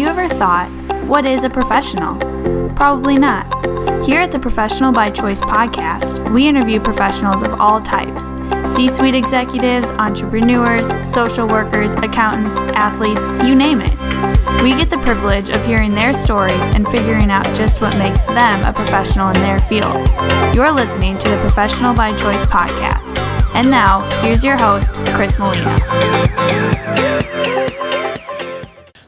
you ever thought, what is a professional? Probably not. Here at the Professional by Choice podcast, we interview professionals of all types C suite executives, entrepreneurs, social workers, accountants, athletes, you name it. We get the privilege of hearing their stories and figuring out just what makes them a professional in their field. You're listening to the Professional by Choice podcast. And now, here's your host, Chris Molina.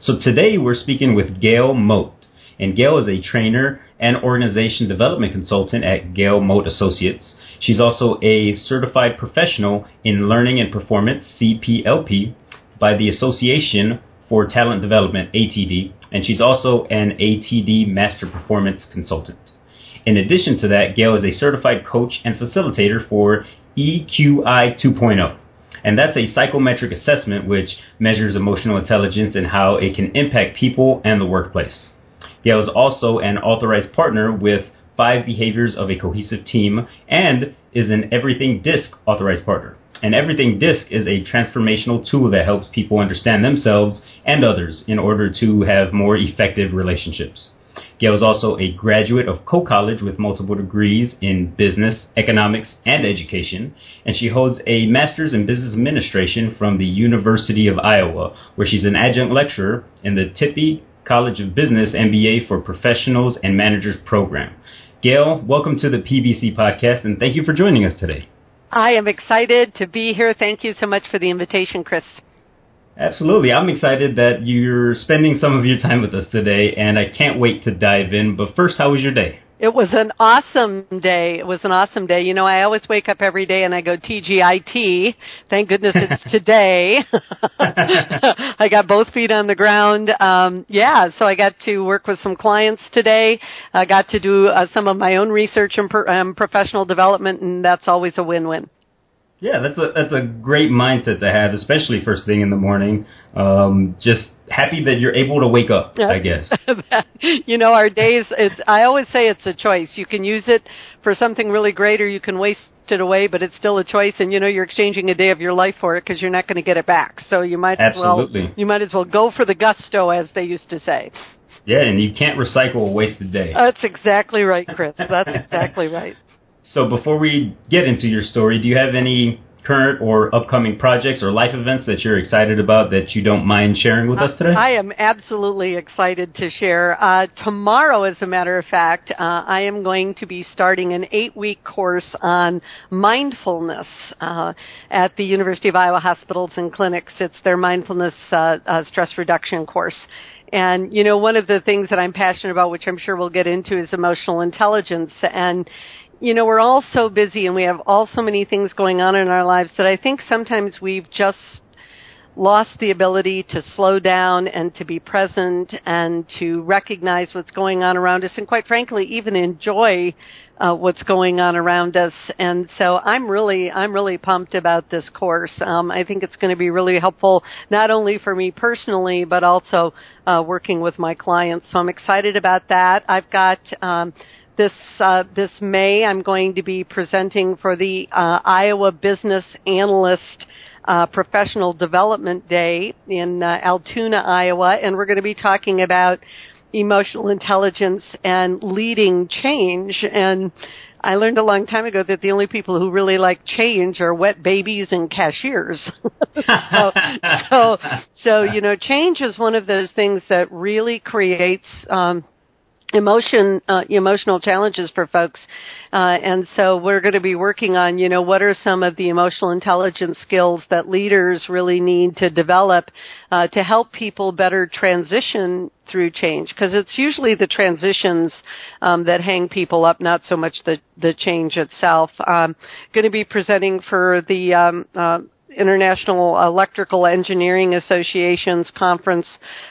So today we're speaking with Gail Moat. And Gail is a trainer and organization development consultant at Gail Moat Associates. She's also a certified professional in learning and performance, CPLP, by the Association for Talent Development, ATD, and she's also an ATD Master Performance Consultant. In addition to that, Gail is a certified coach and facilitator for EQI 2.0. And that's a psychometric assessment which measures emotional intelligence and how it can impact people and the workplace. Gail is also an authorized partner with Five Behaviors of a Cohesive Team and is an Everything DISC authorized partner. And Everything DISC is a transformational tool that helps people understand themselves and others in order to have more effective relationships. Gail is also a graduate of Coe College with multiple degrees in business, economics, and education, and she holds a master's in business administration from the University of Iowa, where she's an adjunct lecturer in the Tippie College of Business MBA for Professionals and Managers program. Gail, welcome to the PBC podcast, and thank you for joining us today. I am excited to be here. Thank you so much for the invitation, Chris. Absolutely. I'm excited that you're spending some of your time with us today, and I can't wait to dive in. But first, how was your day? It was an awesome day. It was an awesome day. You know, I always wake up every day and I go TGIT. Thank goodness it's today. I got both feet on the ground. Um, yeah, so I got to work with some clients today. I got to do uh, some of my own research and per, um, professional development, and that's always a win-win. Yeah, that's a that's a great mindset to have, especially first thing in the morning. Um, just happy that you're able to wake up. I guess. you know, our days. It's. I always say it's a choice. You can use it for something really great, or you can waste it away, but it's still a choice. And you know, you're exchanging a day of your life for it because you're not going to get it back. So you might Absolutely. as well. You might as well go for the gusto, as they used to say. Yeah, and you can't recycle a wasted day. That's exactly right, Chris. That's exactly right. So before we get into your story, do you have any current or upcoming projects or life events that you're excited about that you don't mind sharing with us today? I am absolutely excited to share. Uh, tomorrow, as a matter of fact, uh, I am going to be starting an eight week course on mindfulness uh, at the University of Iowa Hospitals and Clinics. It's their mindfulness uh, uh, stress reduction course. And, you know, one of the things that I'm passionate about, which I'm sure we'll get into, is emotional intelligence. And, you know, we're all so busy and we have all so many things going on in our lives that I think sometimes we've just lost the ability to slow down and to be present and to recognize what's going on around us and quite frankly even enjoy uh, what's going on around us. And so i'm really i'm really pumped about this course. Um, i think it's going to be really helpful not only for me personally but also uh, working with my clients. So i'm excited about that. I've got um, this uh, this May, I'm going to be presenting for the uh, Iowa Business Analyst uh, Professional Development Day in uh, Altoona, Iowa, and we're going to be talking about emotional intelligence and leading change. And I learned a long time ago that the only people who really like change are wet babies and cashiers. so, so, so, you know, change is one of those things that really creates um, emotion uh, emotional challenges for folks. Uh, and so we're going to be working on you know what are some of the emotional intelligence skills that leaders really need to develop uh, to help people better transition through change. Because it's usually the transitions um, that hang people up not so much the the change itself. Um, going to be presenting for the um, uh, International Electrical Engineering Association's conference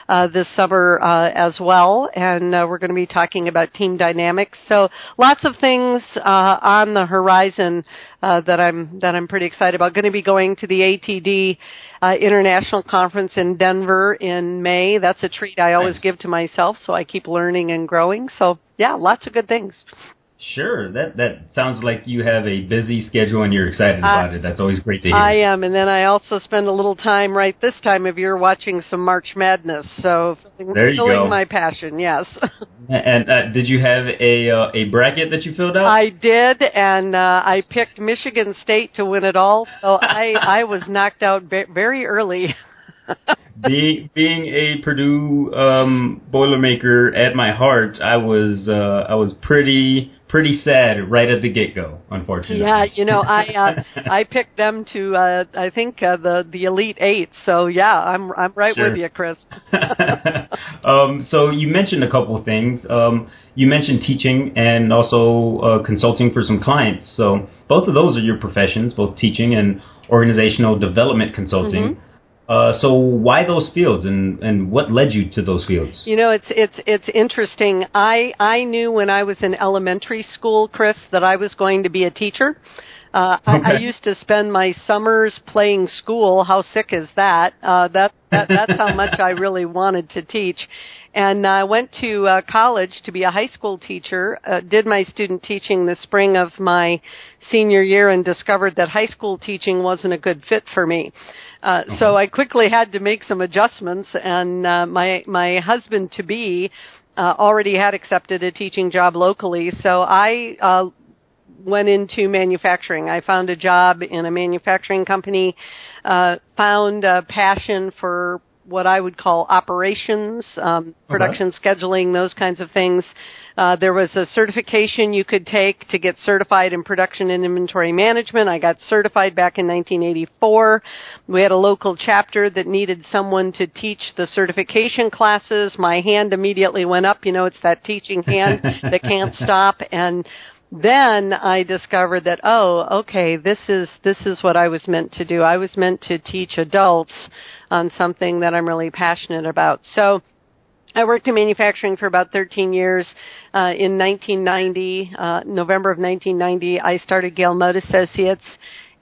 uh, this summer uh, as well, and uh, we're going to be talking about team dynamics. So lots of things uh, on the horizon uh, that I'm that I'm pretty excited about. Going to be going to the ATD uh, International Conference in Denver in May. That's a treat I always Nice. give to myself, so I keep learning and growing. So yeah, lots of good things. Sure, that that sounds like you have a busy schedule and you're excited about it. That's always great to hear. I am, and then I also spend a little time right this time of year watching some March Madness. So there you filling go. my passion, yes. and uh, did you have a uh, a bracket that you filled out? I did, and uh, I picked Michigan State to win it all. So I I was knocked out very early. being being a Purdue um, Boilermaker at my heart, I was uh, I was pretty pretty sad right at the get go. Unfortunately. Yeah, you know, I uh, I picked them to uh, I think uh, the the Elite Eight. So yeah, I'm I'm right sure. with you, Chris. um, so you mentioned a couple of things. Um, you mentioned teaching and also uh, consulting for some clients. So both of those are your professions, both teaching and organizational development consulting. Mm-hmm. Uh, so why those fields and, and what led you to those fields? You know, it's it's it's interesting. I I knew when I was in elementary school, Chris, that I was going to be a teacher. Uh, okay. I, I used to spend my summers playing school. How sick is that? Uh, that that that's how much I really wanted to teach. And I went to uh, college to be a high school teacher. Uh, did my student teaching the spring of my senior year, and discovered that high school teaching wasn't a good fit for me. Uh, Uh-huh. So I quickly had to make some adjustments, and uh, my my husband to be uh, already had accepted a teaching job locally. So I uh, went into manufacturing. I found a job in a manufacturing company, uh, found a passion for what I would call operations, um, production scheduling, those kinds of things. Uh, there was a certification you could take to get certified in production and inventory management. I got certified back in 1984. We had a local chapter that needed someone to teach the certification classes. My hand immediately went up. You know, it's that teaching hand that can't stop. And then I discovered that oh okay this is this is what I was meant to do I was meant to teach adults on something that I'm really passionate about so I worked in manufacturing for about 13 years. Uh, in 1990, uh, November of 1990, I started Gail Moat Associates.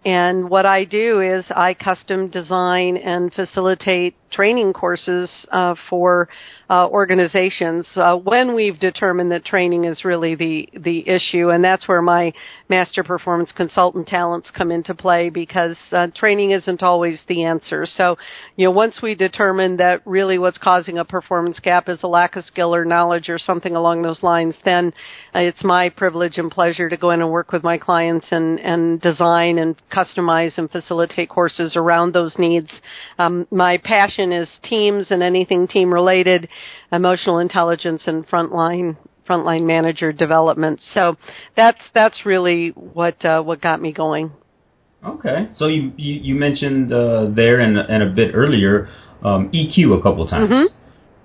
And what I do is I custom design and facilitate training courses uh, for uh, organizations uh, when we've determined that training is really the the issue, and that's where my master performance consultant talents come into play because uh, training isn't always the answer. So, you know, once we determine that really what's causing a performance gap is a lack of skill or knowledge or something along those lines, then uh, it's my privilege and pleasure to go in and work with my clients and and design and customize and facilitate courses around those needs. Um, my passion is teams and anything team related, emotional intelligence and frontline frontline manager development. So that's that's really what uh, what got me going. Okay, so you you, you mentioned uh, there and and a bit earlier um, EQ a couple of times. Mm-hmm.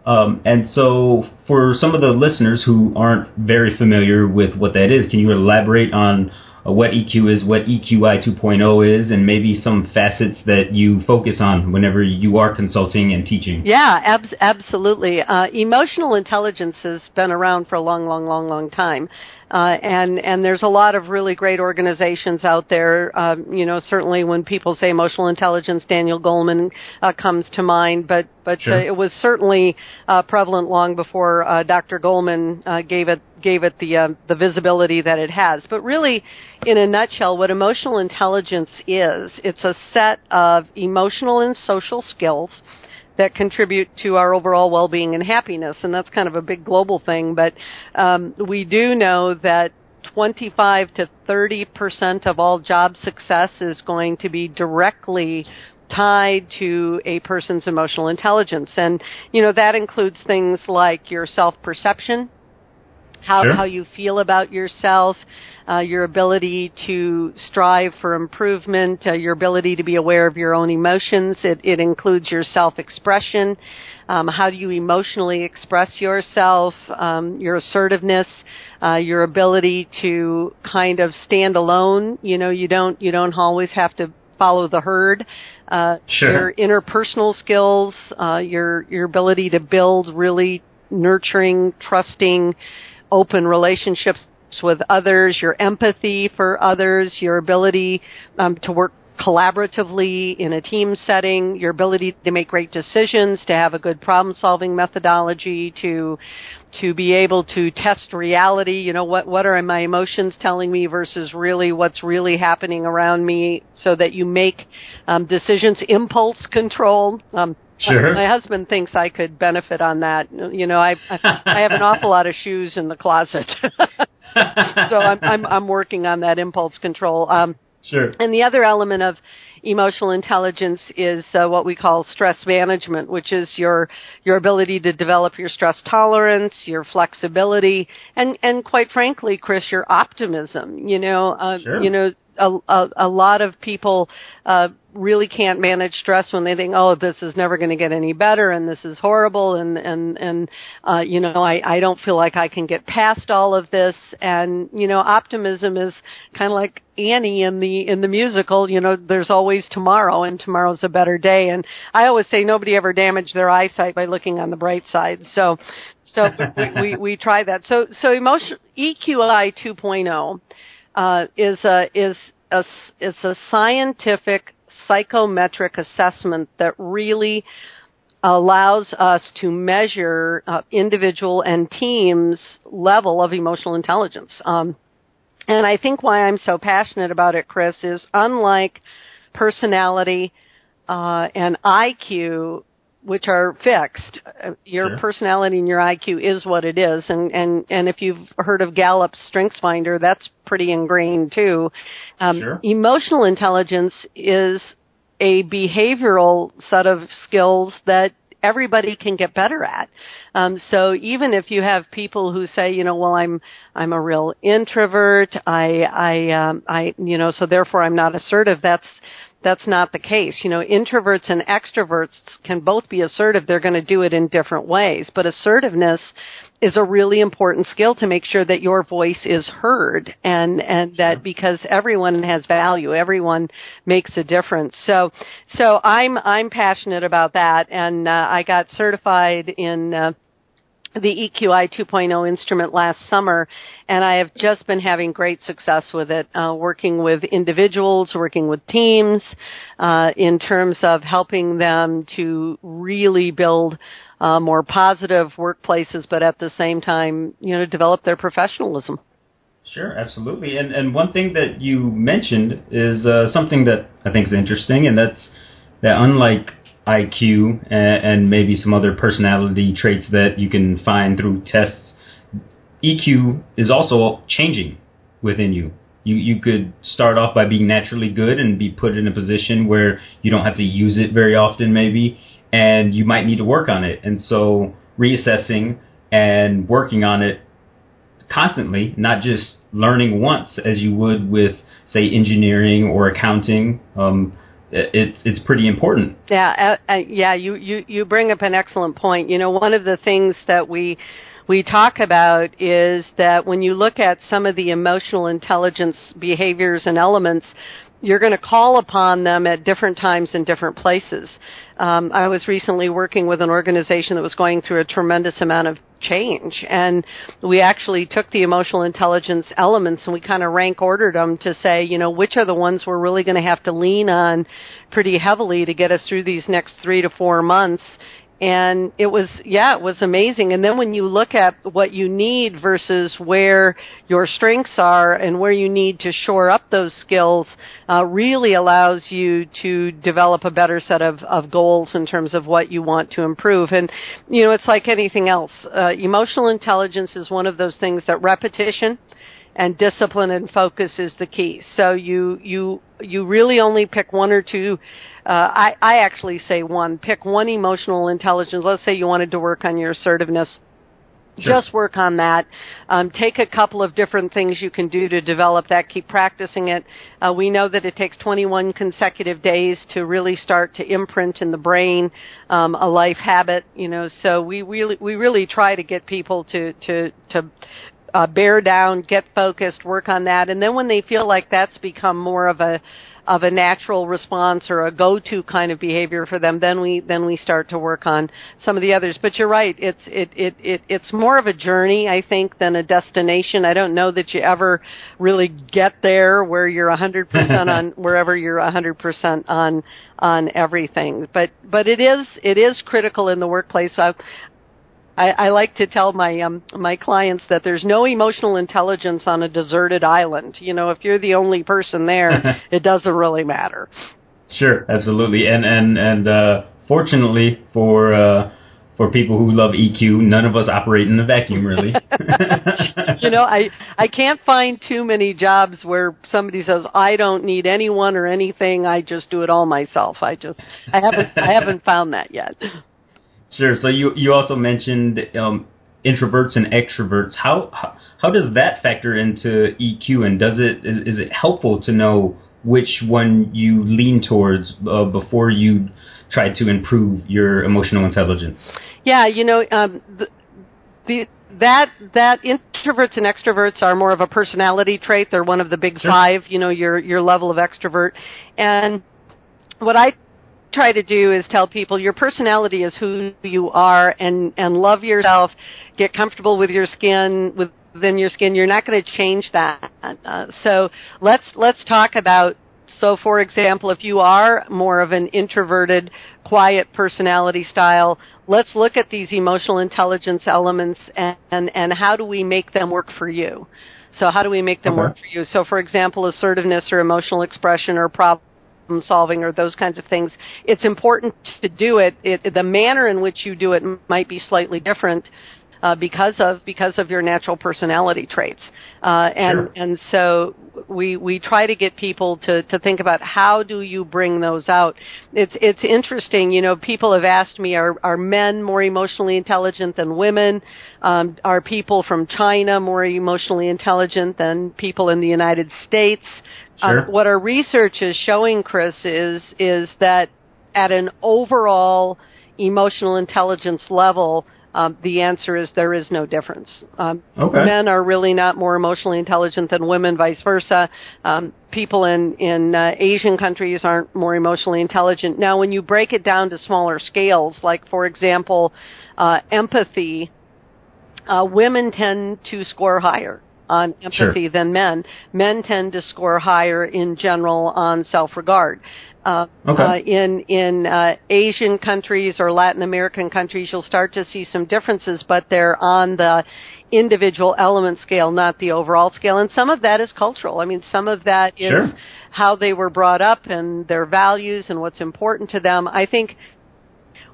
Um, and so, for some of the listeners who aren't very familiar with what that is, can you elaborate on what EQ is, what EQI 2.0 is, and maybe some facets that you focus on whenever you are consulting and teaching. Yeah, ab- absolutely. Uh, emotional intelligence has been around for a long, long, long, long time. Uh, and and there's a lot of really great organizations out there. Um, you know, certainly when people say emotional intelligence, Daniel Goleman uh, comes to mind. But but sure. uh, it was certainly uh, prevalent long before uh, Dr. Goleman uh, gave it gave it the uh, the visibility that it has. But really, in a nutshell, what emotional intelligence is, it's a set of emotional and social skills that contribute to our overall well-being and happiness, and that's kind of a big global thing. But um, we do know that 25 to 30 percent of all job success is going to be directly tied to a person's emotional intelligence, and you know that includes things like your self-perception, how sure. how you feel about yourself, uh, your ability to strive for improvement, uh, your ability to be aware of your own emotions. It, it includes your self-expression. Um, how do you emotionally express yourself? Um, your assertiveness, uh, your ability to kind of stand alone. You know, you don't you don't always have to follow the herd. Uh, sure. Your interpersonal skills, uh, your your ability to build really nurturing, trusting open relationships with others, your empathy for others, your ability um, to work collaboratively in a team setting, your ability to make great decisions, to have a good problem solving methodology, to to be able to test reality, you know, what what are my emotions telling me versus really what's really happening around me so that you make um, decisions impulse control. Um, Sure. My husband thinks I could benefit on that. You know, I I, I have an awful lot of shoes in the closet, so I'm, I'm I'm working on that impulse control. Um, Sure. and the other element of emotional intelligence is uh, what we call stress management, which is your your ability to develop your stress tolerance, your flexibility, and and quite frankly, Chris, your optimism. You know, uh, Sure. you know, a, a, a lot of people uh, really can't manage stress when they think, oh, this is never going to get any better, and this is horrible, and and and uh, you know, I I don't feel like I can get past all of this, and you know, optimism is kind of like Annie in the in the musical. You know, there's always tomorrow, and tomorrow's a better day, and I always say nobody ever damaged their eyesight by looking on the bright side. So. So we, we, we try that. So so emotion EQI 2.0 uh, is a is a is a scientific psychometric assessment that really allows us to measure uh, individual and teams level of emotional intelligence. Um, and I think why I'm so passionate about it, Chris, is unlike personality uh, and IQ, which are fixed. Uh, Your personality and your IQ is what it is, and and and if you've heard of Gallup's Strengths Finder, that's pretty ingrained too. Um, Sure. Emotional intelligence is a behavioral set of skills that everybody can get better at. Um, so even if you have people who say, you know, well, I'm I'm a real introvert, I I um, I you know, so therefore I'm not assertive. That's that's not the case. You know, introverts and extroverts can both be assertive. They're going to do it in different ways, but assertiveness is a really important skill to make sure that your voice is heard and and that because everyone has value, everyone makes a difference. So so I'm I'm passionate about that and uh, I got certified in uh, the EQI 2.0 instrument last summer, and I have just been having great success with it, uh, working with individuals, working with teams, uh, in terms of helping them to really build uh, more positive workplaces, but at the same time, you know, develop their professionalism. Sure, absolutely. And and one thing that you mentioned is uh, something that I think is interesting, and that's that unlike IQ and, and maybe some other personality traits that you can find through tests, EQ is also changing within you. You you could start off by being naturally good and be put in a position where you don't have to use it very often, maybe, and you might need to work on it. And so reassessing and working on it constantly, not just learning once as you would with, say, engineering or accounting. Um, it's it's pretty important. Yeah, uh, uh, yeah. You, you you bring up an excellent point. You know, one of the things that we we talk about is that when you look at some of the emotional intelligence behaviors and elements, you're going to call upon them at different times in different places. Um, I was recently working with an organization that was going through a tremendous amount of change, and we actually took the emotional intelligence elements and we kind of rank ordered them to say, you know, which are the ones we're really going to have to lean on pretty heavily to get us through these next three to four months and it was yeah it was amazing. And then when you look at what you need versus where your strengths are and where you need to shore up those skills uh, really allows you to develop a better set of, of goals in terms of what you want to improve. And you know it's like anything else. Uh, emotional intelligence is one of those things that repetition and discipline and focus is the key. So you you you really only pick one or two. Uh, I I actually say one. Pick one emotional intelligence. Let's say you wanted to work on your assertiveness. Sure. Just work on that. Um, take a couple of different things you can do to develop that. Keep practicing it. Uh, we know that it takes 21 consecutive days to really start to imprint in the brain um, a life habit. You know, so we really we really try to get people to to to uh, bear down, get focused, work on that, and then when they feel like that's become more of a of a natural response or a go-to kind of behavior for them, then we then we start to work on some of the others. But you're right; it's it it, it it's more of a journey, I think, than a destination. I don't know that you ever really get there where you're 100% on wherever you're 100% on on everything. But but it is it is critical in the workplace. I, I, I like to tell my um, my clients that there's no emotional intelligence on a deserted island. You know, if you're the only person there, it doesn't really matter. Sure, absolutely, and and and uh, fortunately for uh, for people who love EQ, none of us operate in a vacuum, really. you know, I I can't find too many jobs where somebody says I don't need anyone or anything. I just do it all myself. I just I haven't I haven't found that yet. Sure. So you you also mentioned um, introverts and extroverts. How, how, how does that factor into EQ, and does it is, is it helpful to know which one you lean towards uh, before you try to improve your emotional intelligence? Yeah, you know, um, the, the that that introverts and extroverts are more of a personality trait. They're one of the big sure. five. You know, your your level of extrovert, and what I try to do is tell people your personality is who you are and and love yourself get comfortable with your skin within your skin. You're not going to change that. Uh, so let's let's talk about so for example if you are more of an introverted quiet personality style let's look at these emotional intelligence elements and and, and how do we make them work for you? So how do we make them okay. work for you? So for example assertiveness or emotional expression or problem solving or those kinds of things, it's important to do it. it the manner in which you do it might be slightly different uh, because of because of your natural personality traits. Uh, and sure. and so we we try to get people to to think about how do you bring those out. It's it's interesting. You know, people have asked me, are are men more emotionally intelligent than women? Um, are people from China more emotionally intelligent than people in the United States? Sure. Um, what our research is showing, Chris, is is that at an overall emotional intelligence level, um, the answer is there is no difference. Um, okay. Men are really not more emotionally intelligent than women, vice versa. Um, people in in uh, Asian countries aren't more emotionally intelligent. Now, when you break it down to smaller scales, like for example, uh, empathy, uh, women tend to score higher on empathy sure. than men. Men tend to score higher in general on self-regard. Uh, okay. uh, in in uh, Asian countries or Latin American countries, you'll start to see some differences, but they're on the individual element scale, not the overall scale. And some of that is cultural. I mean, some of that is sure. how they were brought up and their values and what's important to them. I think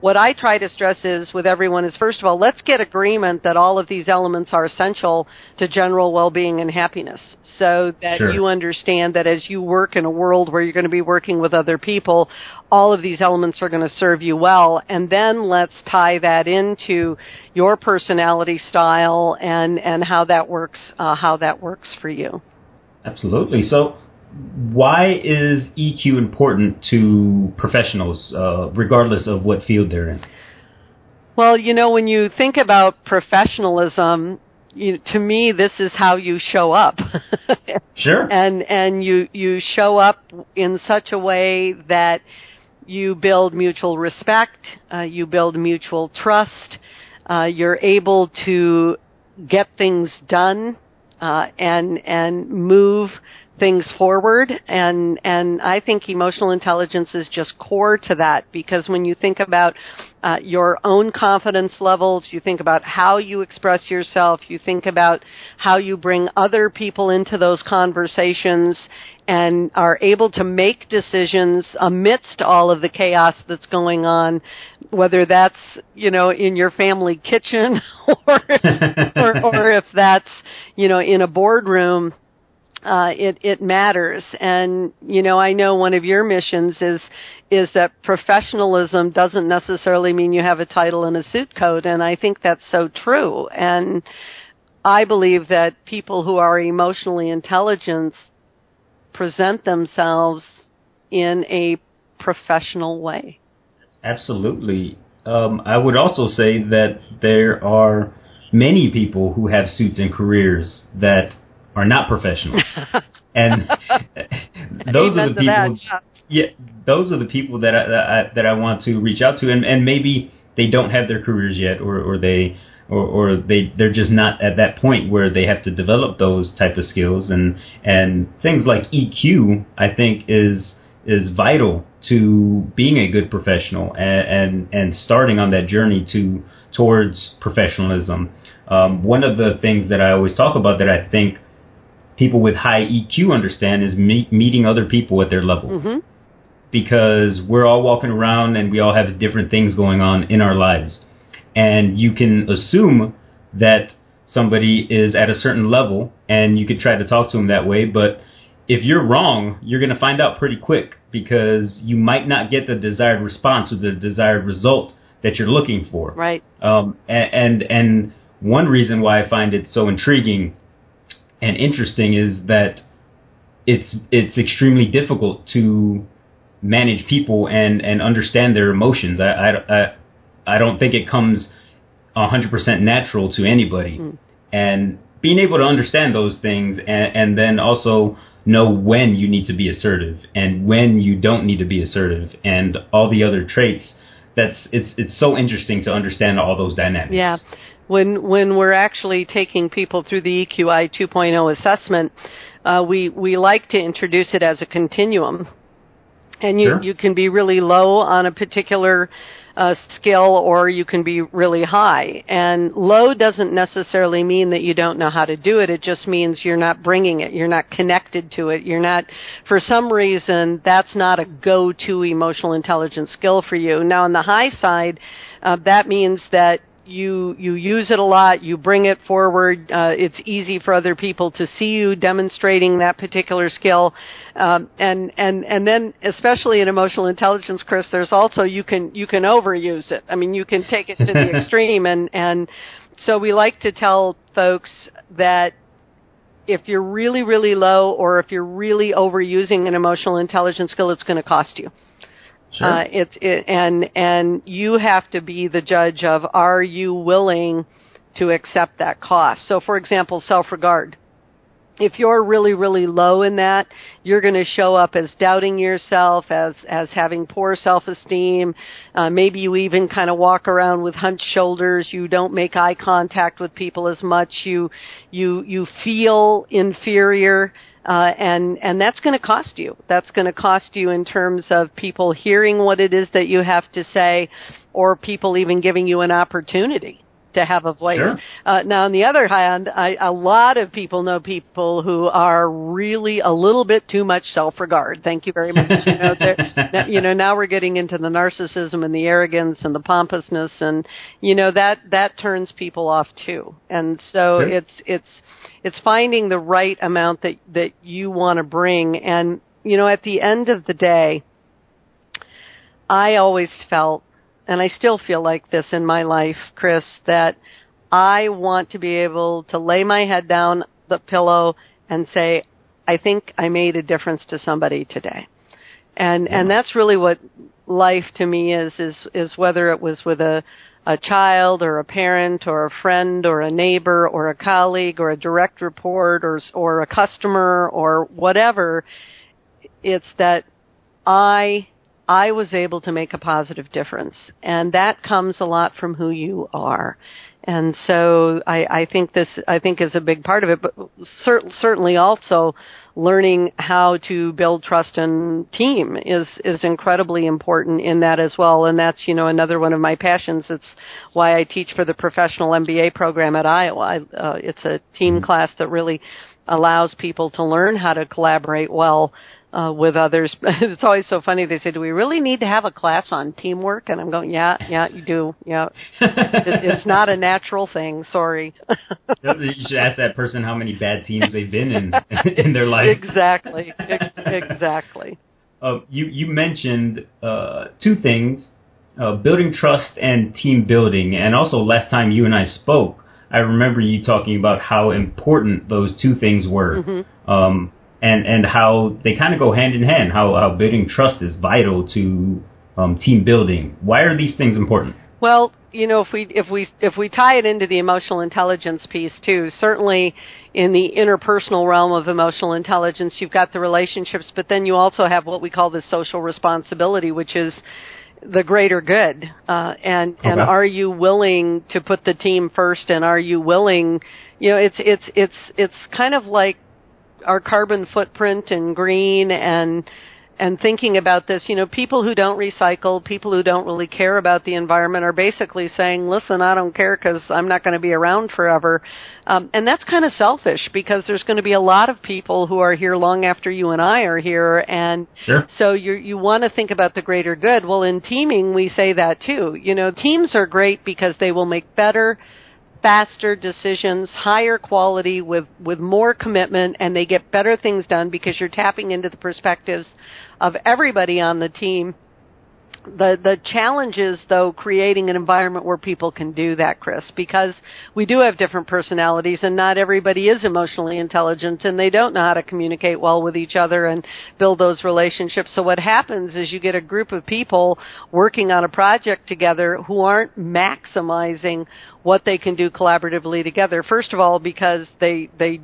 what I try to stress is with everyone is first of all, let's get agreement that all of these elements are essential to general well-being and happiness so that sure. you understand that as you work in a world where you're going to be working with other people, all of these elements are going to serve you well. And then let's tie that into your personality style and, and how that works, uh, how that works for you. Absolutely. So why is EQ important to professionals, uh, regardless of what field they're in? Well, you know, when you think about professionalism, you, to me, this is how you show up. sure. And and you you show up in such a way that you build mutual respect, uh, you build mutual trust, uh, you're able to get things done uh, and and move things forward and and I think emotional intelligence is just core to that because when you think about uh, your own confidence levels you think about how you express yourself you think about how you bring other people into those conversations and are able to make decisions amidst all of the chaos that's going on whether that's you know in your family kitchen or or, or if that's you know in a boardroom uh, it it matters. And you know, I know one of your missions is is that professionalism doesn't necessarily mean you have a title and a suit coat, and I think that's so true. And I believe that people who are emotionally intelligent present themselves in a professional way. Absolutely. Um, I would also say that there are many people who have suits and careers that are not professional. and those are the people. That, yeah. yeah. those are the people that I, that I that I want to reach out to, and and maybe they don't have their careers yet, or or they or, or they they're just not at that point where they have to develop those type of skills and and things like EQ I think is is vital to being a good professional and and, and starting on that journey to towards professionalism. Um, one of the things that I always talk about that I think people with high EQ understand is meet, meeting other people at their level. Mm-hmm. Because we're all walking around and we all have different things going on in our lives and you can assume that somebody is at a certain level and you could try to talk to them that way but if you're wrong you're going to find out pretty quick because you might not get the desired response or the desired result that you're looking for right um, and, and and one reason why I find it so intriguing and interesting is that it's it's extremely difficult to manage people and and understand their emotions. I I, I I don't think it comes 100% natural to anybody. Mm. And being able to understand those things and, and then also know when you need to be assertive and when you don't need to be assertive and all the other traits that's it's it's so interesting to understand all those dynamics. Yeah. When when we're actually taking people through the EQI 2.0 assessment, uh, we we like to introduce it as a continuum, and you Sure. you can be really low on a particular uh, skill or you can be really high. And low doesn't necessarily mean that you don't know how to do it. It just means you're not bringing it. You're not connected to it. You're not, for some reason, that's not a go-to emotional intelligence skill for you. Now, on the high side, uh, that means that you you use it a lot you bring it forward uh, it's easy for other people to see you demonstrating that particular skill. Um, and and and then especially in emotional intelligence chris there's also you can you can overuse it. I mean you can take it to the extreme. And and so we like to tell folks that if you're really really low or if you're really overusing an emotional intelligence skill it's going to cost you Sure. uh, it's it, and and you have to be the judge of are you willing to accept that cost. So, for example, self-regard. If you're really really low in that, you're going to show up as doubting yourself, as as having poor self-esteem. Uh, maybe you even kind of walk around with hunched shoulders. You don't make eye contact with people as much. You you you feel inferior uh, and and that's going to cost you. That's going to cost you in terms of people hearing what it is that you have to say, or people even giving you an opportunity to have a voice. Sure. Uh, now, on the other hand, I, a lot of people know people who are really a little bit too much self-regard. Thank you very much. you know, now, you know, now we're getting into the narcissism and the arrogance and the pompousness, and you know that that turns people off too. And so Sure. it's it's it's finding the right amount that that you want to bring, and you know, at the end of the day, I always felt and I still feel like this in my life, Chris, that I want to be able to lay my head down the pillow and say, I think I made a difference to somebody today. And and that's really what life to me is is is whether it was with a a child or a parent or a friend or a neighbor or a colleague or a direct report or or a customer or whatever it's that I I was able to make a positive difference, and that comes a lot from who you are. And so I, I think this I think is a big part of it, but cer- certainly also learning how to build trust and team is is incredibly important in that as well. And that's you know another one of my passions. It's why I teach for the professional MBA program at Iowa. I, uh, it's a team class that really allows people to learn how to collaborate well uh, with others. it's always so funny. They say, "Do we really need to have a class on teamwork?" And I'm going, "Yeah, yeah, you do. Yeah, it, it's not a natural thing. Sorry." you should ask that person how many bad teams they've been in in their life. exactly, ex- exactly. Uh, you you mentioned uh, two things: uh, building trust and team building. And also, last time you and I spoke, I remember you talking about how important those two things were, Mm-hmm. um, and and how they kind of go hand in hand. How, how building trust is vital to um, team building. Why are these things important? Well, you know, if we if we if we tie it into the emotional intelligence piece too, certainly in the interpersonal realm of emotional intelligence, you've got the relationships, but then you also have what we call the social responsibility, which is the greater good. Uh, and okay. and are you willing to put the team first? And are you willing? You know, it's it's it's it's kind of like our carbon footprint and green and and thinking about this, you know, people who don't recycle, people who don't really care about the environment are basically saying, listen, I don't care because I'm not going to be around forever. Um, and that's kind of selfish because there's going to be a lot of people who are here long after you and I are here. And sure. so you you want to think about the greater good. Well, in teaming, we say that too. You know, teams are great because they will make better, faster decisions, higher quality with, with more commitment, and they get better things done because you're tapping into the perspectives of everybody on the team. The the challenge is though creating an environment where people can do that, Chris, because we do have different personalities and not everybody is emotionally intelligent and they don't know how to communicate well with each other and build those relationships. So what happens is you get a group of people working on a project together who aren't maximizing what they can do collaboratively together. First of all, because they they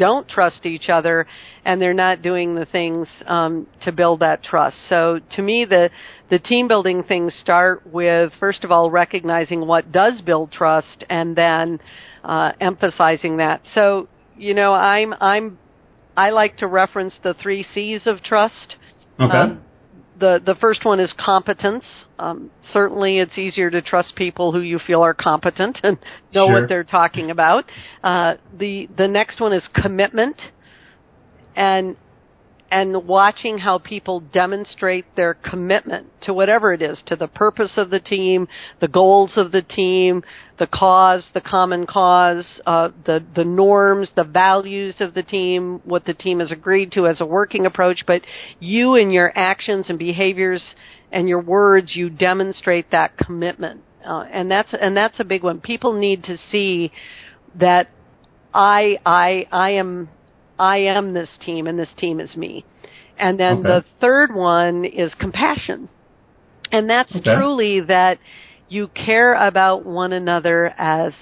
don't trust each other and they're not doing the things um, to build that trust. So to me, the the team building things start with first of all recognizing what does build trust and then uh, emphasizing that. So you know, I'm I'm I like to reference the three C's of trust. Okay. Um, the the first one is competence. Um, certainly, it's easier to trust people who you feel are competent and know sure. what they're talking about. Uh, the the next one is commitment, and and watching how people demonstrate their commitment to whatever it is, to the purpose of the team, the goals of the team, the cause, the common cause, uh, the the norms, the values of the team, what the team has agreed to as a working approach. But you and your actions and behaviors and your words, you demonstrate that commitment, uh, and that's and that's a big one. People need to see that I I I am I am this team and this team is me. And then okay. the third one is compassion. And that's okay. truly that you care about one another as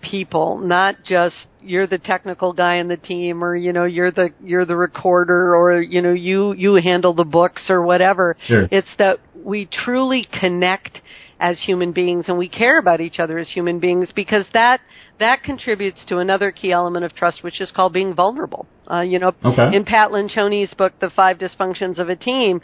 people, not just you're the technical guy in the team or you know you're the you're the recorder or you know you you handle the books or whatever. Sure. It's that we truly connect as human beings and we care about each other as human beings because that that contributes to another key element of trust, which is called being vulnerable. Uh, you know, okay. in Pat Lencioni's book, The Five Dysfunctions of a Team,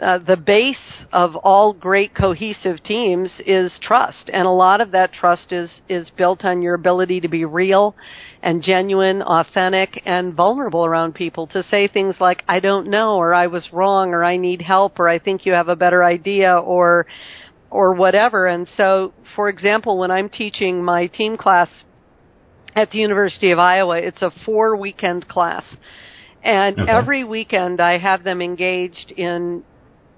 uh, the base of all great cohesive teams is trust, and a lot of that trust is is built on your ability to be real and genuine, authentic, and vulnerable around people. To say things like "I don't know," or "I was wrong," or "I need help," or "I think you have a better idea," or or whatever. And so, for example, when I'm teaching my team class at the University of Iowa. It's a four weekend class. And okay. every weekend I have them engaged in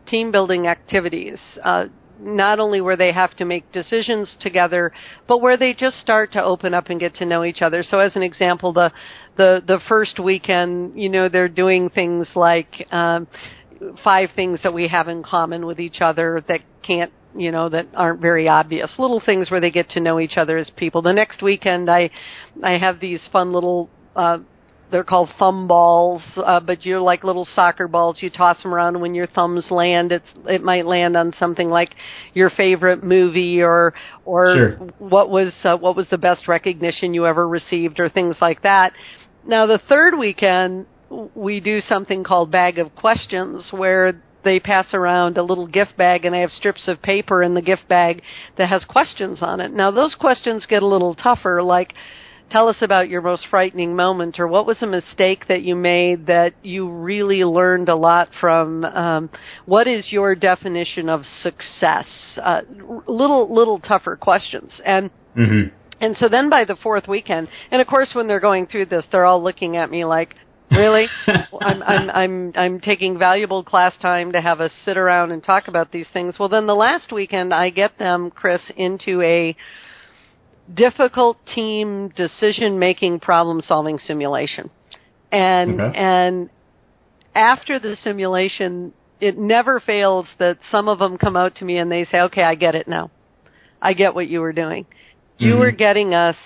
team building activities. Uh, not only where they have to make decisions together, but where they just start to open up and get to know each other. So, as an example, the the the first weekend, you know, they're doing things like um, five things that we have in common with each other that can't you know that aren't very obvious. Little things where they get to know each other as people. The next weekend i i have these fun little uh they're called thumb balls uh, but you're like little soccer balls. You toss them around and when your thumbs land it's it might land on something like your favorite movie or or sure. what was uh, what was the best recognition you ever received or things like that. Now the third weekend we do something called bag of questions where they pass around a little gift bag and I have strips of paper in the gift bag that has questions on it. Now those questions get a little tougher like tell us about your most frightening moment or what was a mistake that you made that you really learned a lot from um, what is your definition of success uh, little little tougher questions and mm-hmm. and so then by the fourth weekend and of course when they're going through this they're all looking at me like really I'm, I'm i'm i'm taking valuable class time to have us sit around and talk about these things well then the last weekend i get them chris into a difficult team decision making problem solving simulation and okay. and after the simulation it never fails that some of them come out to me and they say okay i get it now I get what you were doing. You Mhm. were getting us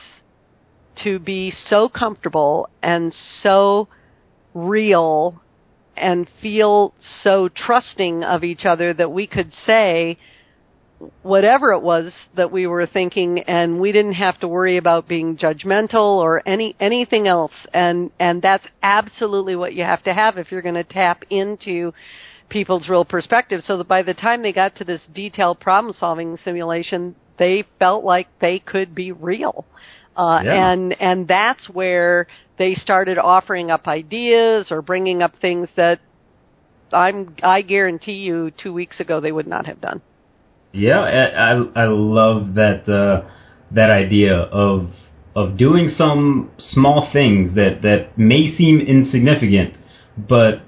to be so comfortable and so real and feel so trusting of each other that we could say whatever it was that we were thinking and we didn't have to worry about being judgmental or any anything else. And and that's absolutely what you have to have if you're going to tap into people's real perspective. So that by the time they got to this detailed problem solving simulation they felt like they could be real uh, Yeah. and and that's where they started offering up ideas or bringing up things that I'm I guarantee you 2 weeks ago they would not have done Yeah, I I I love that uh, that idea of of doing some small things that that may seem insignificant, but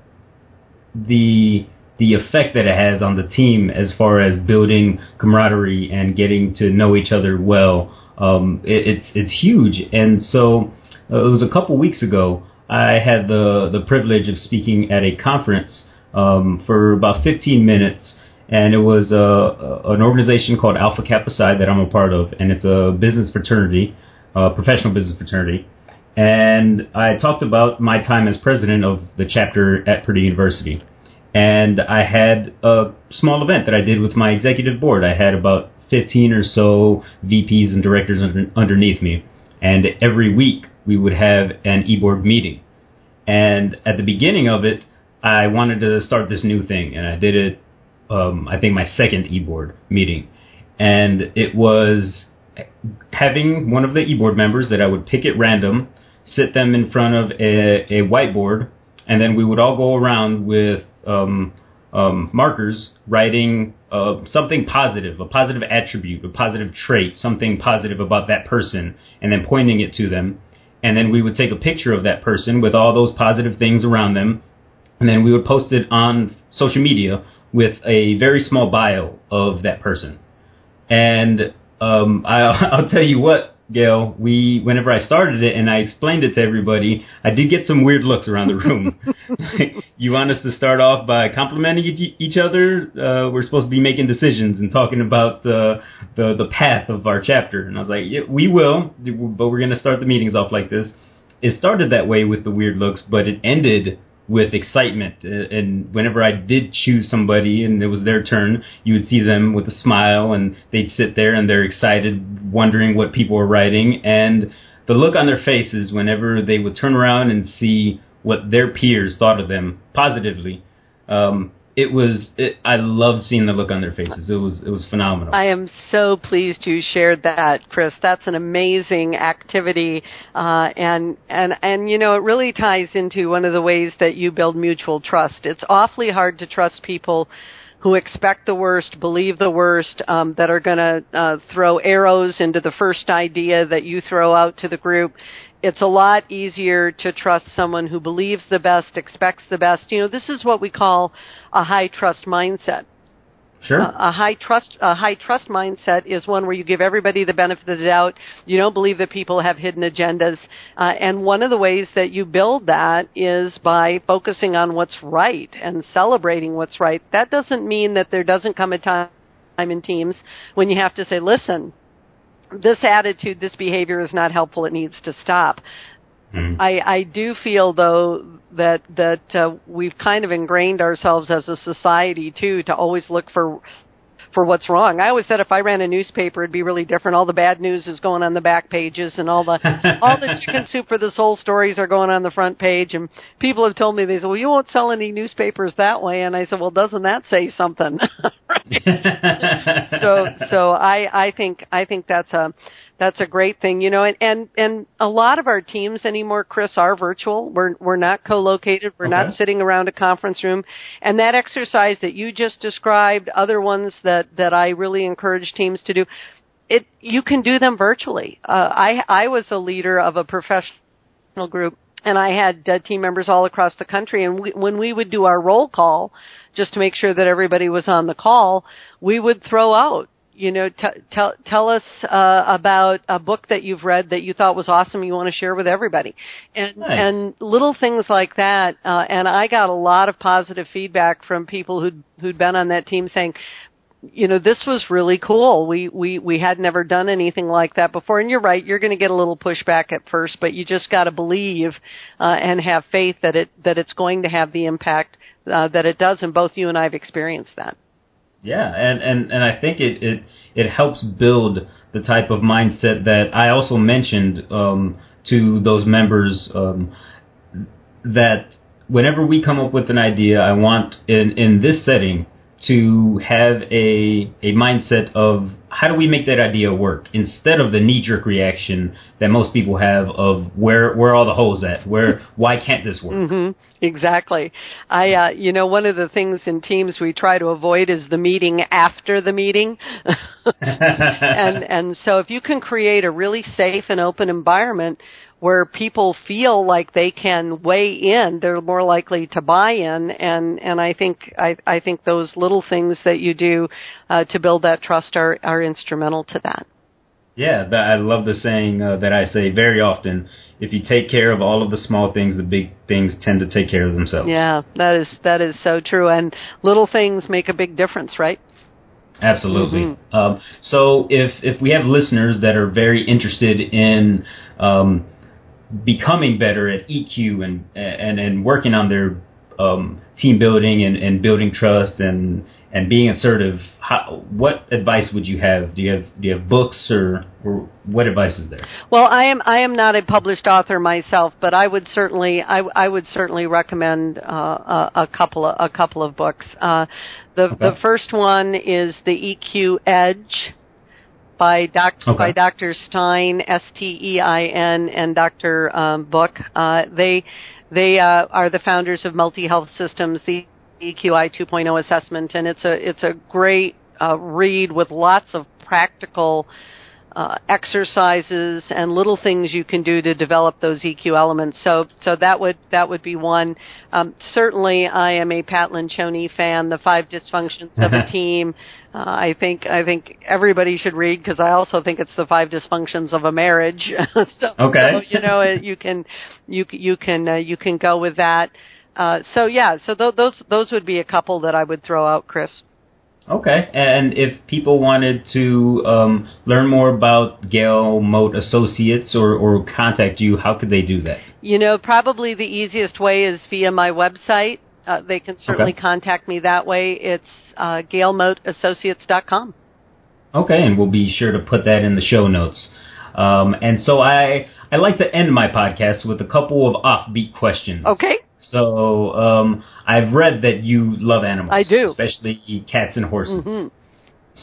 the the effect that it has on the team as far as building camaraderie and getting to know each other well, um, it, it's it's huge. And so uh, it was a couple weeks ago. I had the the privilege of speaking at a conference um, for about 15 minutes, and it was uh, an organization called Alpha Kappa Psi that I'm a part of, and it's a business fraternity, uh, professional business fraternity. And I talked about my time as president of the chapter at Purdue University. And I had a small event that I did with my executive board. I had about 15 or so VPs and directors under, underneath me. And every week we would have an e-board meeting. And at the beginning of it, I wanted to start this new thing, and I did it. Um, I think my second e-board meeting, and it was having one of the e-board members that I would pick at random, sit them in front of a, a whiteboard, and then we would all go around with um, um, markers writing uh, something positive, a positive attribute, a positive trait, something positive about that person, and then pointing it to them. And then we would take a picture of that person with all those positive things around them, and then we would post it on social media with a very small bio of that person. And um, I, I'll tell you what, Gail, we whenever I started it and I explained it to everybody, I did get some weird looks around the room. you want us to start off by complimenting each, each other? Uh, we're supposed to be making decisions and talking about the the the path of our chapter. And I was like, yeah, we will, but we're going to start the meetings off like this. It started that way with the weird looks, but it ended with excitement. Uh, And whenever I did choose somebody and it was their turn, you would see them with a smile and they'd sit there and they're excited, wondering what people were writing. And the look on their faces whenever they would turn around and see what their peers thought of them positively, um, it was. It, I loved seeing the look on their faces. It was. It was phenomenal. I am so pleased you shared that, Chris. That's an amazing activity, uh, and and and you know it really ties into one of the ways that you build mutual trust. It's awfully hard to trust people who expect the worst, believe the worst, um, that are going to uh, throw arrows into the first idea that you throw out to the group. It's a lot easier to trust someone who believes the best, expects the best. You know, this is what we call a high trust mindset. sure. Uh, a high trust a high trust mindset is one where you give everybody the benefit of the doubt. You don't believe that people have hidden agendas, uh, and one of the ways that you build that is by focusing on what's right and celebrating what's right. That doesn't mean that there doesn't come a time in teams when you have to say, "Listen, this attitude, this behavior is not helpful. It needs to stop." Mhm. I, I do feel though that that uh, we've kind of ingrained ourselves as a society too to always look for for what's wrong. I always said if I ran a newspaper, it'd be really different. All the bad news is going on the back pages, and all the all the chicken soup for the soul stories are going on the front page. And people have told me they said, "Well, you won't sell any newspapers that way." And I said, "Well, doesn't that say something?" so so I I think I think that's a that's a great thing, you know, and and and a lot of our teams anymore, Chris, are virtual. We're we're not co-located. We're not sitting around a conference room. And that exercise that you just described, other ones that that I really encourage teams to do, it you can do them virtually. Uh, I I was a leader of a professional group and I had uh, team members all across the country. And we, when we would do our roll call, just to make sure that everybody was on the call, we would throw out, you know, t- tell tell us uh, about a book that you've read that you thought was awesome. You want to share with everybody, and Nice. and little things like that. Uh, and I got a lot of positive feedback from people who'd who'd been on that team saying you know, this was really cool. We we we had never done anything like that before. And you're right, you're going to get a little pushback at first, but you just got to believe uh, and have faith that it that it's going to have the impact uh, that it does. And both you and I have experienced that. Yeah, and and and I think it it it helps build the type of mindset that I also mentioned um, to those members um, that whenever we come up with an idea, I want in in this setting to have a a mindset of how do we make that idea work instead of the knee jerk reaction that most people have of where where are all the holes at? Where why can't this work? Mm-hmm. exactly. I uh, you know one of the things in teams we try to avoid is the meeting after the meeting. And and so if you can create a really safe and open environment where people feel like they can weigh in, they're more likely to buy in, and and I think I, I think those little things that you do uh, to build that trust are are instrumental to that. Yeah, I love the saying uh, that I say very often. If you take care of all of the small things, the big things tend to take care of themselves. Yeah, that is that is so true, and little things make a big difference, right? Absolutely. Mm-hmm. Um, so if if we have listeners that are very interested in um, becoming better at EQ and and and working on their um, team building and, and building trust and and being assertive. How, what advice would you have? Do you have do you have books or, or what advice is there? Well, I am I am not a published author myself, but I would certainly I, I would certainly recommend uh, a, a, couple of, a couple of books. Uh, the okay. the first one is the EQ Edge by Dr. Okay. by Dr. Stein, S T E I N, and Dr. Um, Book. Uh, they they uh, are the founders of Multi Health Systems, the EQI 2.0 assessment, and it's a it's a great uh, read with lots of practical uh, exercises and little things you can do to develop those EQ elements. So, so that would that would be one. Um, certainly, I am a Pat Lencioni fan. The Five Dysfunctions of a Team. Uh, I think I think everybody should read because I also think it's the Five Dysfunctions of a Marriage. so, okay. So, you know, you can you you can uh, you can go with that. Uh, so yeah, so th- those those would be a couple that I would throw out, Chris. Okay, and if people wanted to um, learn more about Gail Moat Associates or, or contact you, how could they do that? You know, probably the easiest way is via my website. Uh, they can certainly okay. contact me that way. It's uh, gailmoatassociates.com. Okay, and we'll be sure to put that in the show notes. Um, and so I I like to end my podcast with a couple of offbeat questions. Okay. So um, I've read that you love animals. I do, especially cats and horses. Mm-hmm.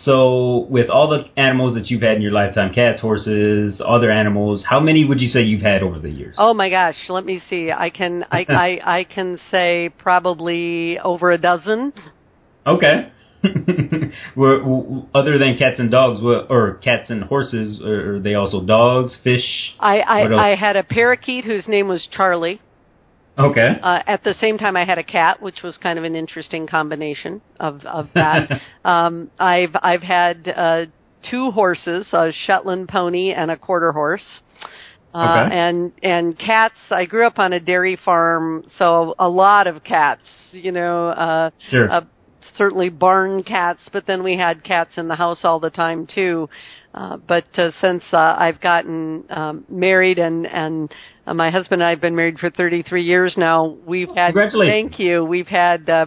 So, with all the animals that you've had in your lifetime, cats, horses, other animals, how many would you say you've had over the years? Oh my gosh, let me see. I can I I, I can say probably over a dozen. Okay. were, other than cats and dogs, or cats and horses, are they also dogs, fish? I I, I had a parakeet whose name was Charlie. Okay. Uh, at the same time, I had a cat, which was kind of an interesting combination of of that. um, I've I've had uh, two horses, a Shetland pony and a quarter horse. Uh, okay. and and cats. I grew up on a dairy farm, so a lot of cats. You know, uh, sure. Uh, certainly barn cats, but then we had cats in the house all the time too. Uh, but uh, since uh, I've gotten um, married and and uh, my husband and I have been married for 33 years now, we've had thank you. We've had uh,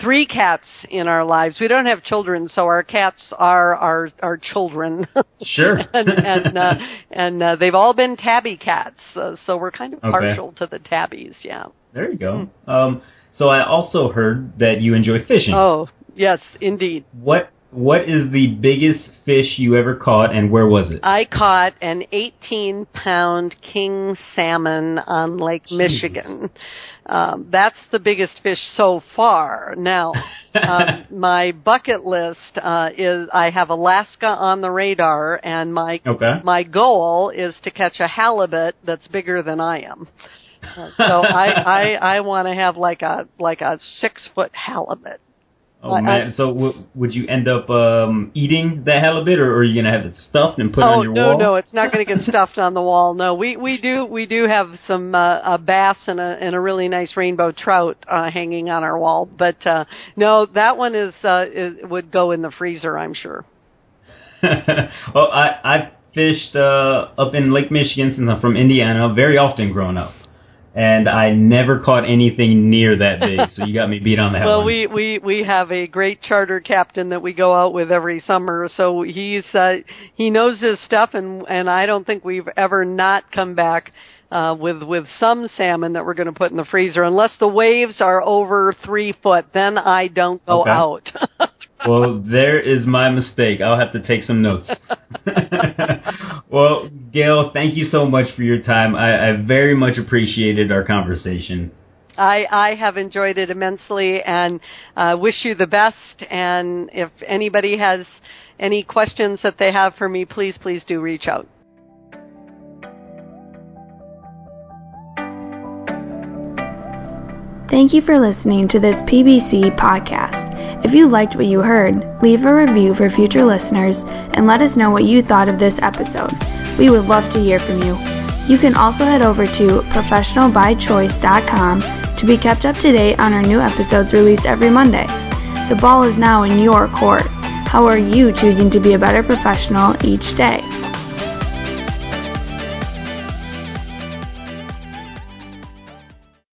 three cats in our lives. We don't have children, so our cats are our our children. Sure. and and, uh, and uh, they've all been tabby cats, uh, so we're kind of okay. partial to the tabbies. Yeah. There you go. Mm. Um, so I also heard that you enjoy fishing. Oh yes, indeed. What what is the biggest fish you ever caught, and where was it? I caught an 18 pound king salmon on Lake Jeez. Michigan. Um, that's the biggest fish so far. Now, um, my bucket list uh, is I have Alaska on the radar, and my okay. my goal is to catch a halibut that's bigger than I am. Uh, so I I, I want to have like a like a six foot halibut. Oh man! so w- would you end up um, eating that halibut, or, or are you gonna have it stuffed and put oh, it on your no, wall? Oh no, no. it's not going to get stuffed on the wall. No, we we do we do have some uh, a bass and a and a really nice rainbow trout uh, hanging on our wall. But uh, no, that one is, uh, is would go in the freezer, I'm sure. well, I I fished uh, up in Lake Michigan since I'm from Indiana very often growing up and I never caught anything near that big. So you got me beat on that one. well, one. we we we have a great charter captain that we go out with every summer. So he's uh, he knows his stuff, and and I don't think we've ever not come back. Uh, with with some salmon that we're going to put in the freezer, unless the waves are over three foot, then I don't go Okay. out. well, there is my mistake. I'll have to take some notes. well, Gail, thank you so much for your time. I, I very much appreciated our conversation. I, I have enjoyed it immensely and uh, wish you the best. And if anybody has any questions that they have for me, please, please do reach out. Thank you for listening to this PBC podcast. If you liked what you heard, leave a review for future listeners and let us know what you thought of this episode. We would love to hear from you. You can also head over to professionalbychoice.com to be kept up to date on our new episodes released every Monday. The ball is now in your court. How are you choosing to be a better professional each day?